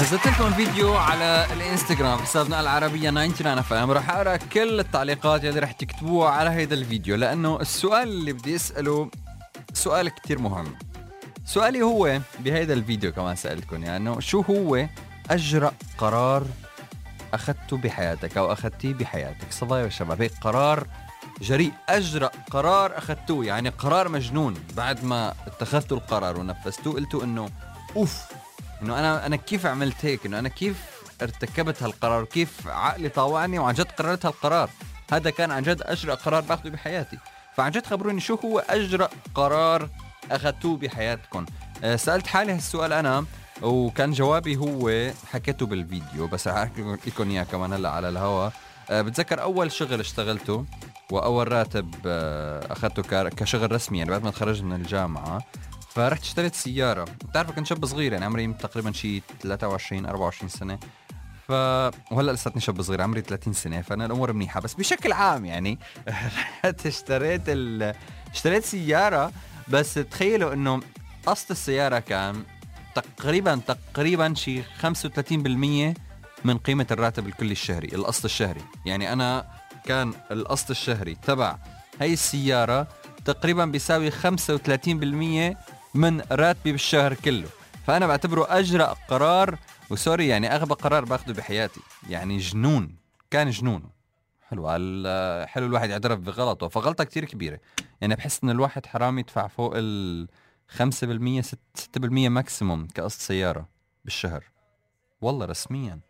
نزلت لكم فيديو على الانستغرام حسابنا العربية 99 اف ام. راح أقرأ كل التعليقات اللي راح تكتبوها على هيدا الفيديو لأنه السؤال اللي بدي أسأله سؤال كتير مهم. سؤالي هو بهيدا الفيديو كمان سألتكم يعني شو هو أجرأ قرار أخذته بحياتك أو أخذتيه بحياتك؟ صبايا وشباب هيك قرار جريء أجرأ قرار أخذتوه يعني قرار مجنون بعد ما اتخذتوا القرار ونفذتوه قلتوا إنه أوف. إنه أنا أنا كيف عملت هيك؟ إنه أنا كيف ارتكبت هالقرار؟ وكيف عقلي طاوعني؟ وعن جد قررت هالقرار. هذا كان عن جد أجرأ قرار باخذه بحياتي. فعن جد خبروني شو هو أجرأ قرار أخذتوه بحياتكم. آه، سألت حالي هالسؤال أنا وكان جوابي هو حكيته بالفيديو بس أحكي لكم إياه كمان هلا على الهوا. آه، بتذكر أول شغل اشتغلته وأول راتب آه، أخذته كشغل رسمي يعني بعد ما تخرجت من الجامعة فرحت اشتريت سيارة. بتعرف كنت شاب صغير يعني عمري تقريبا شي 23 24 سنة. ف وهلأ لساتني شاب صغير عمري 30 سنة. فأنا الأمور منيحة. بس بشكل عام يعني رحت اشتريت ال... اشتريت سيارة. بس تخيلوا إنه قسط السيارة كان تقريبا تقريبا شي 35% من قيمة الراتب الكلي الشهري القسط الشهري. يعني أنا كان القسط الشهري تبع هي السيارة تقريبا بيساوي 35% من راتبي بالشهر كله. فأنا بعتبره أجرأ قرار وسوري يعني أغبى قرار باخده بحياتي. يعني جنون كان جنون حلو حلو الواحد يعترف بغلطه فغلطة كتير كبيرة. يعني بحس إن الواحد حرام يدفع فوق ال 5% 6% ماكسيموم كقسط سيارة بالشهر. والله رسميا.